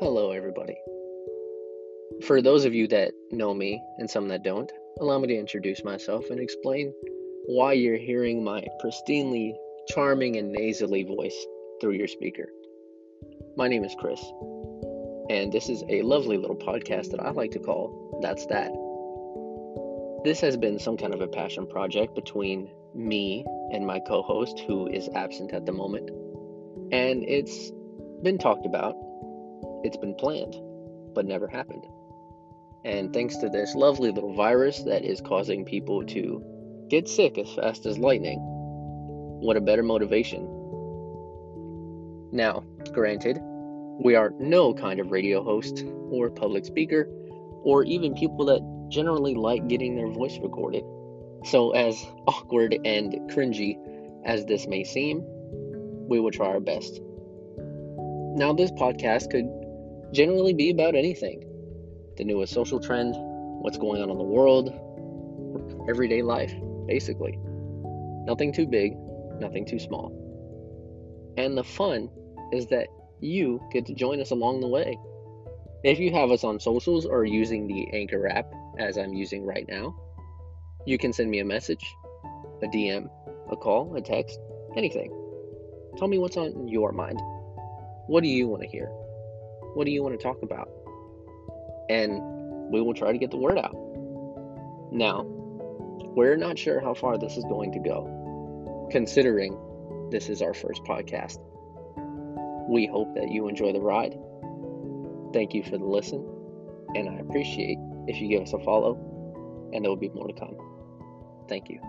Hello, everybody. For those of you that know me and some that don't, allow me to introduce myself and explain why you're hearing my pristinely charming and nasally voice through your speaker. My name is Chris, and this is a lovely little podcast that I like to call That's That. This has been some kind of a passion project between me and my co host, who is absent at the moment, and it's been talked about, it's been planned, but never happened. And thanks to this lovely little virus that is causing people to get sick as fast as lightning, what a better motivation. Now, granted, we are no kind of radio host or public speaker or even people that generally like getting their voice recorded. So, as awkward and cringy as this may seem, we will try our best. Now, this podcast could generally be about anything the newest social trend, what's going on in the world, everyday life, basically. Nothing too big, nothing too small. And the fun is that you get to join us along the way. If you have us on socials or using the Anchor app, as I'm using right now, you can send me a message, a DM, a call, a text, anything. Tell me what's on your mind. What do you want to hear? What do you want to talk about? And we will try to get the word out. Now, we're not sure how far this is going to go, considering this is our first podcast. We hope that you enjoy the ride. Thank you for the listen, and I appreciate if you give us a follow, and there will be more to come. Thank you.